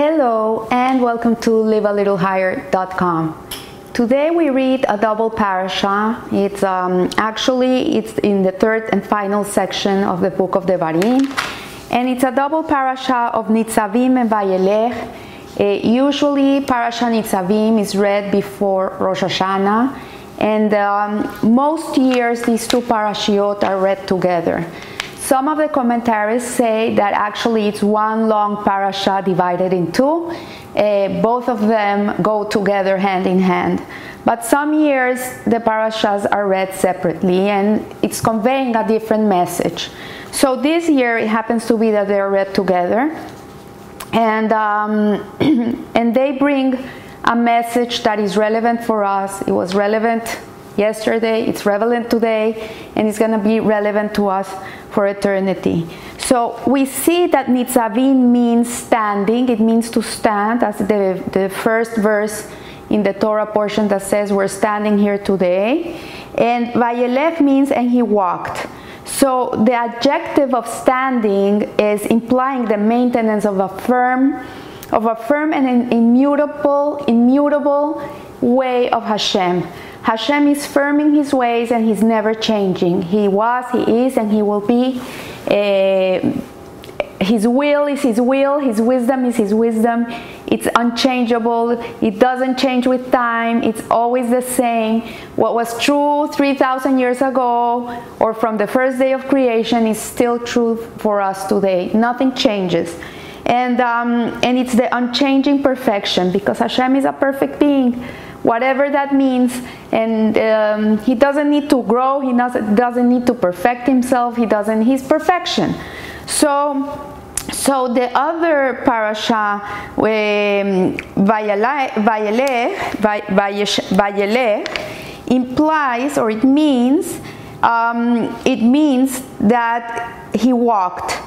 Hello and welcome to livealittlehigher.com. Today we read a double parasha. It's um, actually it's in the third and final section of the book of Devarim, and it's a double parasha of Nitzavim and Vayelech. Uh, usually, parasha Nitzavim is read before Rosh Hashanah, and um, most years these two parashiot are read together. Some of the commentaries say that actually it's one long parasha divided in two. Uh, both of them go together hand in hand. But some years the parashas are read separately and it's conveying a different message. So this year it happens to be that they are read together. And, um, and they bring a message that is relevant for us. It was relevant yesterday, it's relevant today, and it's going to be relevant to us for eternity. So we see that nitzavim means standing, it means to stand, as the, the first verse in the Torah portion that says we're standing here today. And vayelech means and he walked. So the adjective of standing is implying the maintenance of a firm, of a firm and immutable, immutable way of Hashem. Hashem is firm in his ways and he's never changing. He was, he is, and he will be. Uh, his will is his will, his wisdom is his wisdom. It's unchangeable, it doesn't change with time, it's always the same. What was true 3,000 years ago or from the first day of creation is still true for us today. Nothing changes. And, um, and it's the unchanging perfection because Hashem is a perfect being whatever that means. And um, he doesn't need to grow, he doesn't need to perfect himself, he doesn't, he's perfection. So, so the other parasha, um, Vayelech, implies or it means um, it means that he walked,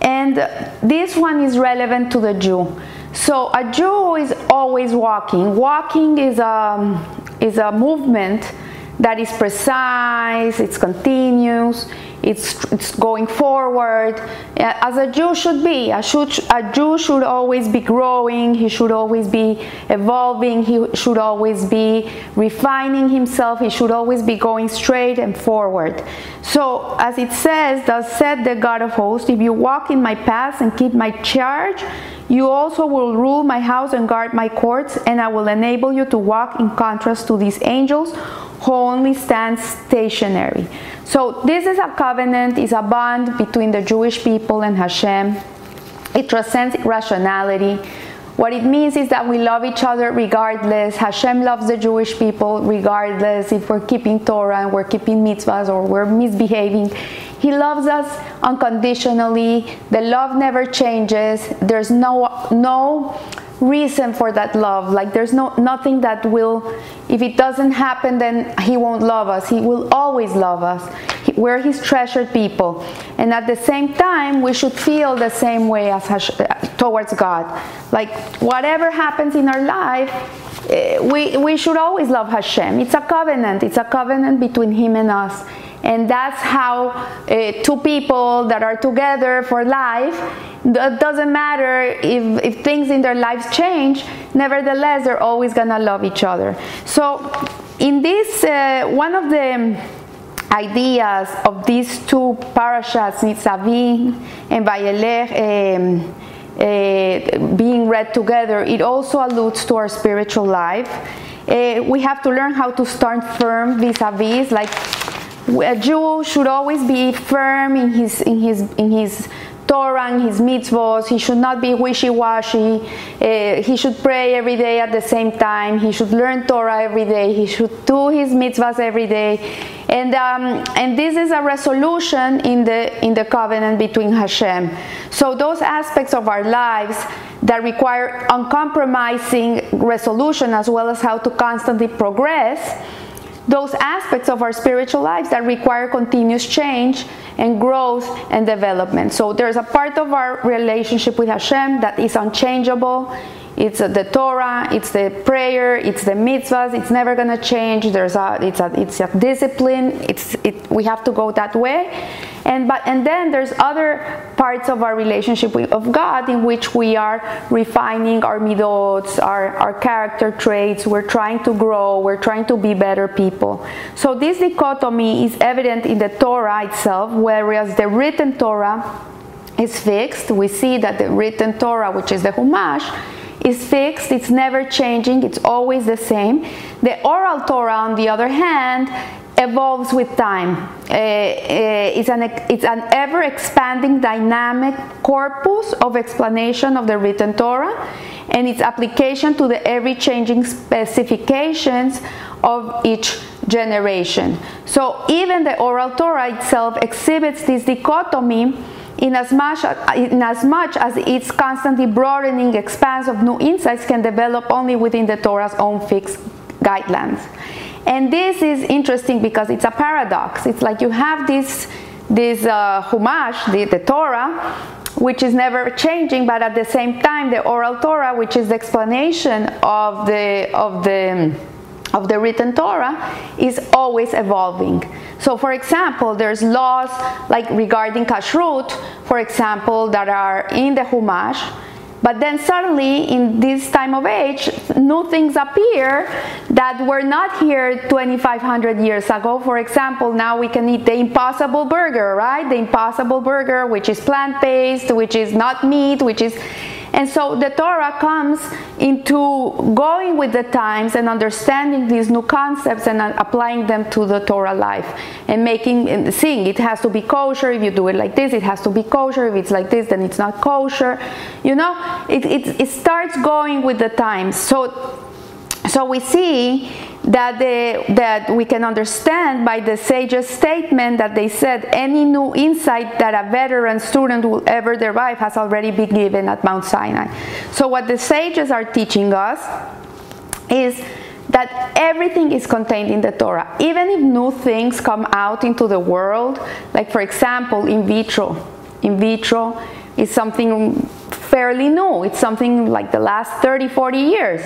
and this one is relevant to the Jew. So a Jew is always walking. Walking is a, is a movement that is precise, it's continuous, it's, it's going forward, as a Jew should be. A, should, a Jew should always be growing, he should always be evolving, he should always be refining himself, he should always be going straight and forward. So, as it says, thus said the God of hosts, if you walk in my paths and keep my charge, you also will rule my house and guard my courts, and I will enable you to walk in contrast to these angels who only stand stationary. So, this is a covenant, is a bond between the Jewish people and Hashem. It transcends rationality. What it means is that we love each other regardless. Hashem loves the Jewish people regardless if we're keeping Torah and we're keeping mitzvahs or we're misbehaving. He loves us unconditionally. The love never changes. There's no no reason for that love. Like there's no nothing that will if it doesn't happen then he won't love us. He will always love us. He, we're his treasured people. And at the same time, we should feel the same way as towards God. Like whatever happens in our life, eh, we, we should always love Hashem. It's a covenant. It's a covenant between Him and us and that's how uh, two people that are together for life it doesn't matter if, if things in their lives change nevertheless they're always gonna love each other. So in this uh, one of the ideas of these two parashas nitzavim and vayelech um, uh, being read together it also alludes to our spiritual life. We have to learn how to stand firm vis-a-vis like a Jew should always be firm in his in his in his Torah his mitzvahs. He should not be wishy-washy. Uh, he should pray every day at the same time. He should learn Torah every day. He should do his mitzvahs every day. And um, and this is a resolution in the in the covenant between Hashem. So those aspects of our lives that require uncompromising resolution as well as how to constantly progress those aspects of our spiritual lives that require continuous change and growth and development. So there's a part of our relationship with Hashem that is unchangeable. It's the Torah, it's the prayer, it's the mitzvahs. It's never to change. There's a it's a it's a discipline. It's it we have to go that way. And but and then there's other parts of our relationship with, of God in which we are refining our midot, our, our character traits. We're trying to grow. We're trying to be better people. So this dichotomy is evident in the Torah itself, whereas the written Torah is fixed. We see that the written Torah, which is the Humash, is fixed, it's never changing, it's always the same. The oral Torah, on the other hand, evolves with time. Uh, it's, an, it's an ever expanding dynamic corpus of explanation of the written Torah and its application to the ever changing specifications of each generation. So even the oral Torah itself exhibits this dichotomy in as, much, in as much as its constantly broadening expanse of new insights can develop only within the Torah's own fixed guidelines. And this is interesting because it's a paradox. It's like you have this, this uh, Humash, the, the Torah, which is never changing, but at the same time, the oral Torah, which is the explanation of the, of the, of the written Torah, is always evolving. So, for example, there's laws like regarding kashrut, for example, that are in the Humash, but then suddenly in this time of age, new things appear that were not here 2,500 years ago. For example, now we can eat the impossible burger, right? The impossible burger, which is plant based, which is not meat, which is and so the Torah comes into going with the times and understanding these new concepts and uh, applying them to the Torah life and making and seeing it has to be kosher if you do it like this, it has to be kosher. If it's like this, then it's not kosher. You know, it, it, it starts going with the times. So so we see that, they, that we can understand by the sage's statement that they said any new insight that a veteran student will ever derive has already been given at Mount Sinai. So, what the sages are teaching us is that everything is contained in the Torah. Even if new things come out into the world, like for example, in vitro. In vitro is something fairly new, it's something like the last 30, 40 years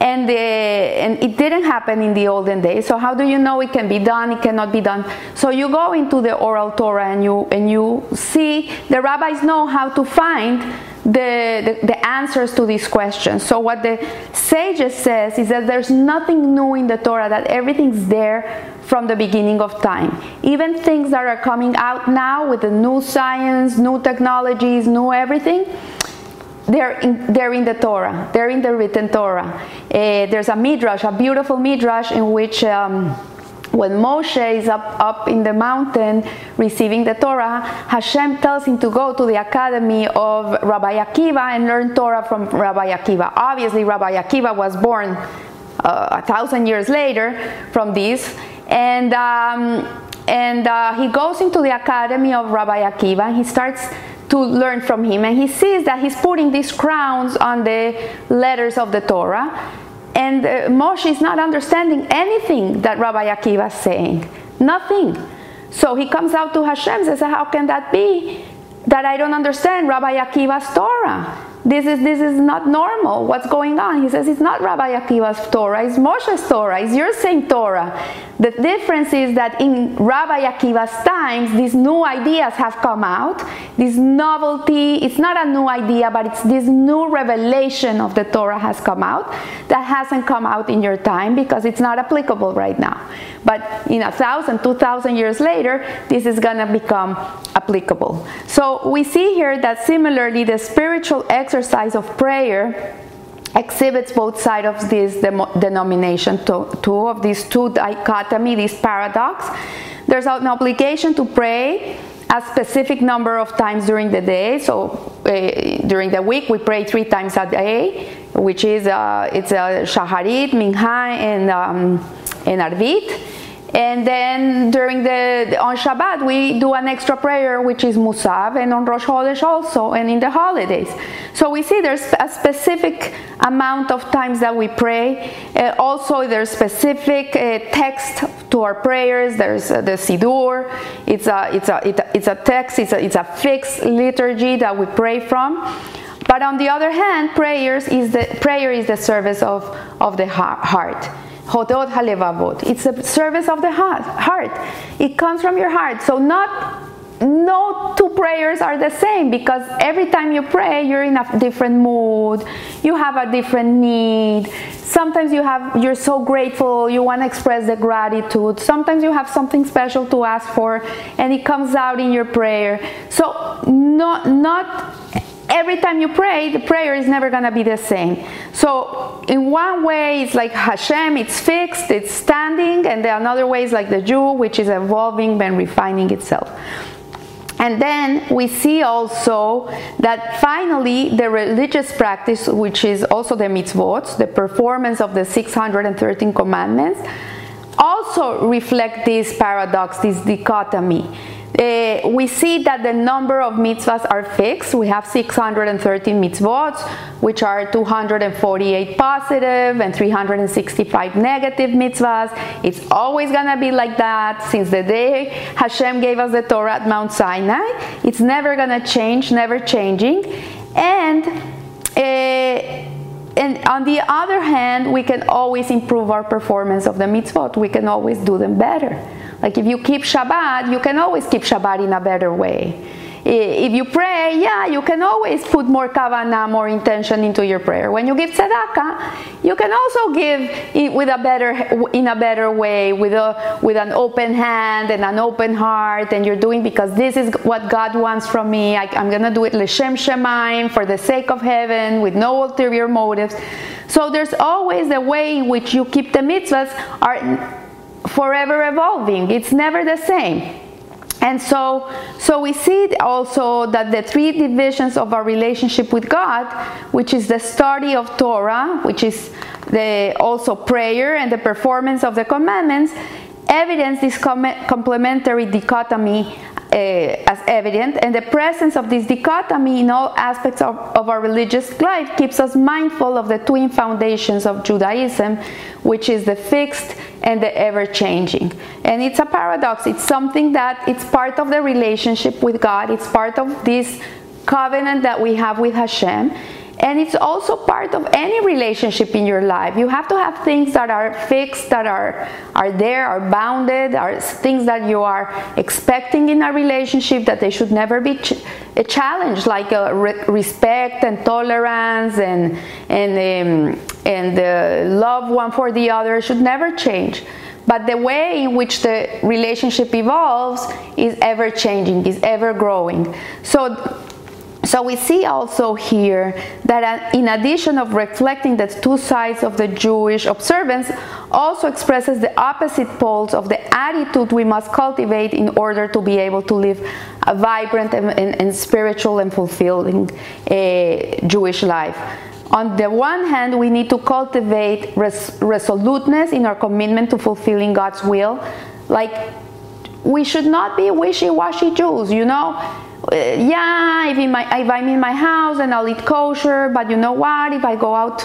and, the, and it didn't happen in the olden days. So how do you know it can be done? It cannot be done. So you go into the oral Torah and you and you see the rabbis know how to find the, the, the, answers to these questions. So what the sages says is that there's nothing new in the Torah, that everything's there from the beginning of time. Even things that are coming out now with the new science, new technologies, new everything, they're in, they're in the Torah, they're in the written Torah. Uh, there's a midrash, a beautiful midrash in which um, when Moshe is up, up in the mountain receiving the Torah, Hashem tells him to go to the academy of Rabbi Akiva and learn Torah from Rabbi Akiva. Obviously, Rabbi Akiva was born uh, a thousand years later from this, and um, and uh, he goes into the academy of Rabbi Akiva and he starts to learn from him. And he sees that he's putting these crowns on the letters of the Torah. And uh, Moshe is not understanding anything that Rabbi Akiva is saying. Nothing. So he comes out to Hashem and says, How can that be that I don't understand Rabbi Akiva's Torah? This is, this is not normal. What's going on? He says it's not Rabbi Akiva's Torah, it's Moshe's Torah, it's your same Torah. The difference is that in Rabbi Akiva's times, these new ideas have come out. This novelty, it's not a new idea, but it's this new revelation of the Torah has come out that hasn't come out in your time because it's not applicable right now. But in a thousand, two thousand years later, this is going to become applicable. So we see here that similarly, the spiritual exercise of prayer exhibits both sides of this denomination, two of these two dichotomy, this paradox. There's an obligation to pray a specific number of times during the day. So uh, during the week, we pray three times a day, which is uh, it's a shaharit, minha, and um, and arvit. And then during the on Shabbat we do an extra prayer which is Musaf and on Rosh Chodesh also and in the holidays. So we see there's a specific amount of times that we pray. Uh, also there's specific uh, text to our prayers. There's uh, the Siddur. It's a it's a it's a text. It's a it's a fixed liturgy that we pray from. But on the other hand, prayers is the prayer is the service of of the heart. Hodot halevavot. It's a service of the heart. It comes from your heart. So not no two prayers are the same because every time you pray you're in a different mood you have a different need sometimes you have you're so grateful you want to express the gratitude sometimes you have something special to ask for and it comes out in your prayer so not not every time you pray, the prayer is never going to be the same. So, in one way, it's like Hashem, it's fixed, it's standing, and the another way is like the Jew, which is evolving and refining itself. And then we see also that finally the religious practice, which is also the mitzvot, the performance of the 613 commandments, also reflect this paradox, this dichotomy uh, we see that the number of mitzvahs are fixed. We have 613 mitzvot, which are 248 positive and 365 negative mitzvahs. It's always gonna be like that since the day Hashem gave us the Torah at Mount Sinai. It's never gonna change, never changing. And uh, and on the other hand, we can always improve our performance of the mitzvot. We can always do them better. Like if you keep Shabbat, you can always keep Shabbat in a better way. If you pray, yeah, you can always put more kavanah, more intention into your prayer. When you give tzedakah, you can also give it with a better, in a better way, with a with an open hand and an open heart, and you're doing because this is what God wants from me. I, am gonna do it l'shem shamayim for the sake of heaven, with no ulterior motives. So there's always the way in which you keep the mitzvahs are forever evolving. It's never the same. And so, so we see also that the three divisions of our relationship with God, which is the study of Torah, which is the also prayer and the performance of the commandments, evidence this complementary dichotomy Eh, as evident, and the presence of this dichotomy in all aspects of, of our religious life keeps us mindful of the twin foundations of Judaism, which is the fixed and the ever changing. And it's a paradox. It's something that it's part of the relationship with God, it's part of this covenant that we have with Hashem. And it's also part of any relationship in your life. You have to have things that are fixed, that are, are there, are bounded, are things that you are expecting in a relationship that they should never be ch- a challenge, like a re- respect and tolerance and, and, um, and the love one for the other should never change. But the way in which the relationship evolves is ever changing, is ever growing. So so we see also here that uh, in addition of reflecting the two sides of the Jewish observance, also expresses the opposite poles of the attitude we must cultivate in order to be able to live a vibrant and, and, and spiritual and fulfilling uh, Jewish life. On the one hand, we need to cultivate res- resoluteness in our commitment to fulfilling God's will. Like, we should not be wishy washy Jews, you know? Uh, yeah, if, in my, if I'm in my house and I'll eat kosher, but you know what? If I go out,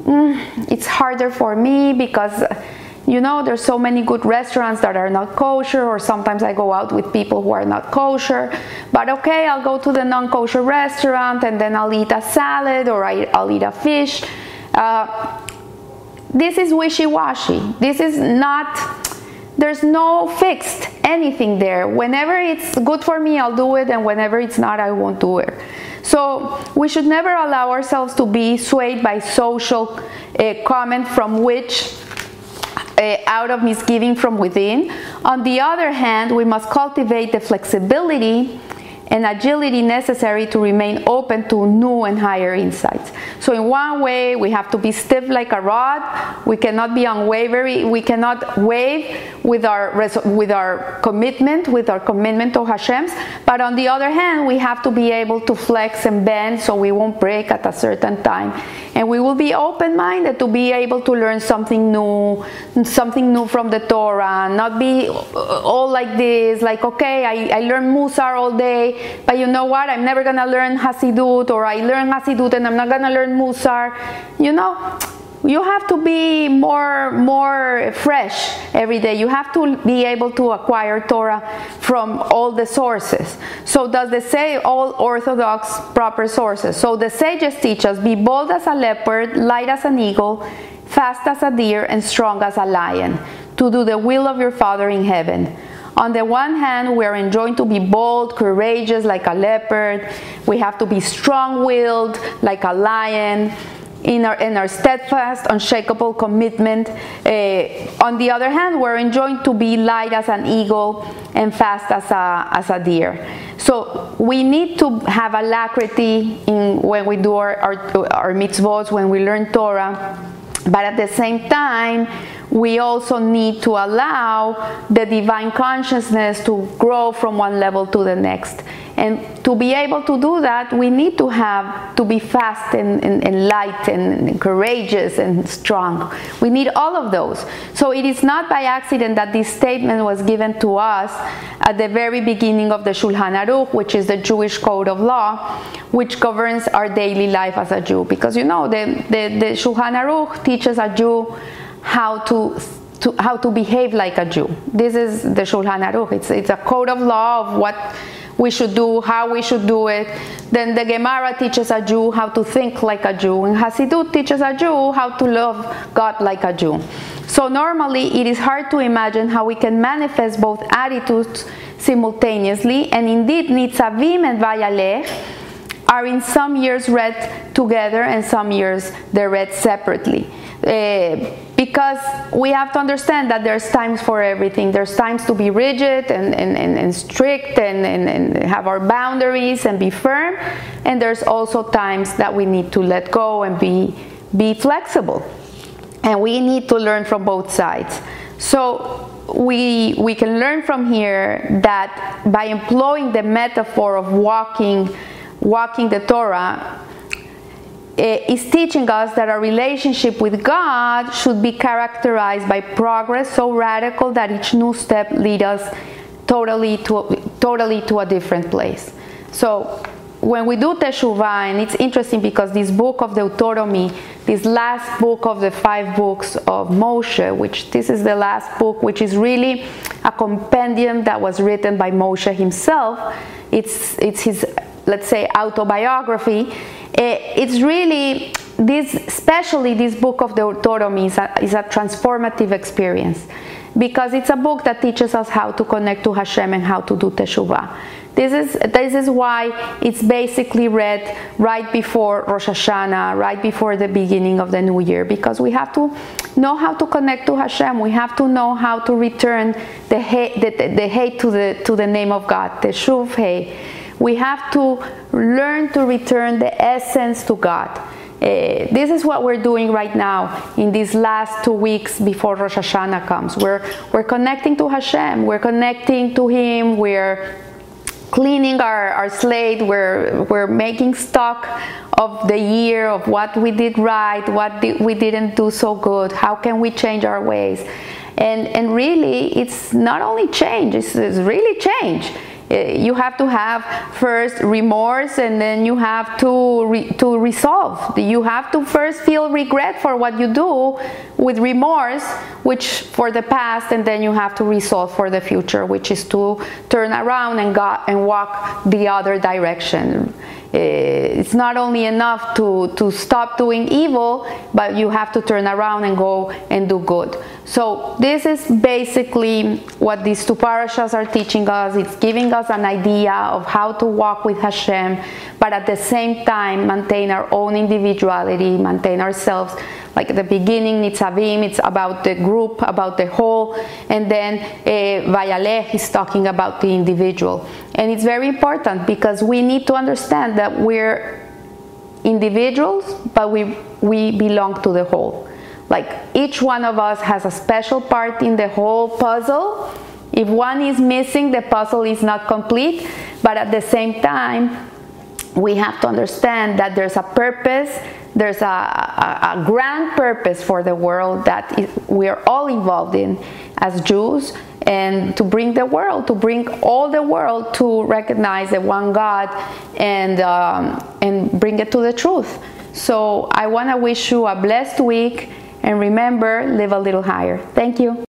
mm, it's harder for me because you know there's so many good restaurants that are not kosher or sometimes i go out with people who are not kosher. But okay i'll go to the non-kosher restaurant and then i'll eat a salad or i'll eat a fish. Uh, this is wishy-washy. This is not there's no fixed anything there. Whenever it's good for me, I'll do it, and whenever it's not, I won't do it. So we should never allow ourselves to be swayed by social uh, comment from which uh, out of misgiving from within. On the other hand, we must cultivate the flexibility and agility necessary to remain open to new and higher insights. So, in one way, we have to be stiff like a rod. We cannot be unwavering. We cannot wave with our with our commitment, with our commitment to Hashem's. But on the other hand, we have to be able to flex and bend so we won't break at a certain time, and we will be open-minded to be able to learn something new, something new from the Torah. Not be all like this, like okay, I, I learned Musar all day but you know what? I'm never gonna learn Hasidut, or I learn Hasidut and I'm not gonna learn Musar. You know, you have to be more more fresh every day you have to be able to acquire torah from all the sources so does the say all orthodox proper sources so the sages teach us be bold as a leopard light as an eagle fast as a deer and strong as a lion to do the will of your father in heaven On the one hand, we are enjoined to be bold, courageous like a leopard. We have to be strong willed like a lion in our, in our steadfast, unshakable commitment. Uh, on the other hand, we're enjoined to be light as an eagle and fast as a, as a deer. So we need to have alacrity in when we do our, our, our mitzvot, when we learn Torah, but at the same time, we also need to allow the divine consciousness to grow from one level to the next. And to be able to do that, we need to have to be fast and, and, and light and, and courageous and strong. We need all of those. So it is not by accident that this statement was given to us at the very beginning of the Shulchan Aruch, which is the Jewish code of law, which governs our daily life as a Jew. Because you know, the, the, the Aruch teaches a Jew how to to, how to behave like a Jew. This is the Shulchan Aruch. It's, it's a code of law of what we should do, how we should do it. Then the Gemara teaches a Jew how to think like a Jew, and Hasidut teaches a Jew how to love God like a Jew. So normally it is hard to imagine how we can manifest both attitudes simultaneously, and indeed Nitzavim and Vayalech are in some years read together and some years they're read separately. Uh, because we have to understand that there's times for everything. There's times to be rigid and, and, and, and strict and, and, and have our boundaries and be firm. And there's also times that we need to let go and be, be flexible. And we need to learn from both sides. So we, we can learn from here that by employing the metaphor of walking, walking the Torah, Uh, is teaching us that our relationship with God should be characterized by progress so radical that each new step leads us totally to, totally to a different place. So when we do Teshuvah, and it's interesting because this book of Deuteronomy, this last book of the five books of Moshe, which this is the last book, which is really a compendium that was written by Moshe himself. It's, it's his, let's say, autobiography Eh, it's really this, especially this book of the Deuteronomy is a, is a transformative experience because it's a book that teaches us how to connect to Hashem and how to do teshuvah. This is, this is why it's basically read right before Rosh Hashanah, right before the beginning of the new year, because we have to know how to connect to Hashem. We have to know how to return the hate, the, the hate to, the, to the name of God, the shuv hey we have to learn to return the essence to God. Uh, this is what we're doing right now in these last two weeks before Rosh Hashanah comes. We're, we're connecting to Hashem, we're connecting to Him, we're cleaning our, our slate, we're, we're making stock of the year, of what we did right, what we didn't do so good, how can we change our ways. And, and really, it's not only change, it's, it's really change you have to have first remorse and then you have to re to resolve you have to first feel regret for what you do with remorse which for the past and then you have to resolve for the future which is to turn around and go and walk the other direction Eh, it's not only enough to, to stop doing evil, but you have to turn around and go and do good. So this is basically what these two parashas are teaching us. It's giving us an idea of how to walk with Hashem, but at the same time maintain our own individuality, maintain ourselves like at the beginning Nitzavim, it's about the group, about the whole, and then uh, Vayalech is talking about the individual. And it's very important because we need to understand that we're individuals, but we, we belong to the whole. Like each one of us has a special part in the whole puzzle. If one is missing, the puzzle is not complete, but at the same time, we have to understand that there's a purpose there's a, a, a grand purpose for the world that we are all involved in as Jews and to bring the world, to bring all the world to recognize the one God and, um, and bring it to the truth. So I want to wish you a blessed week and remember, live a little higher. Thank you.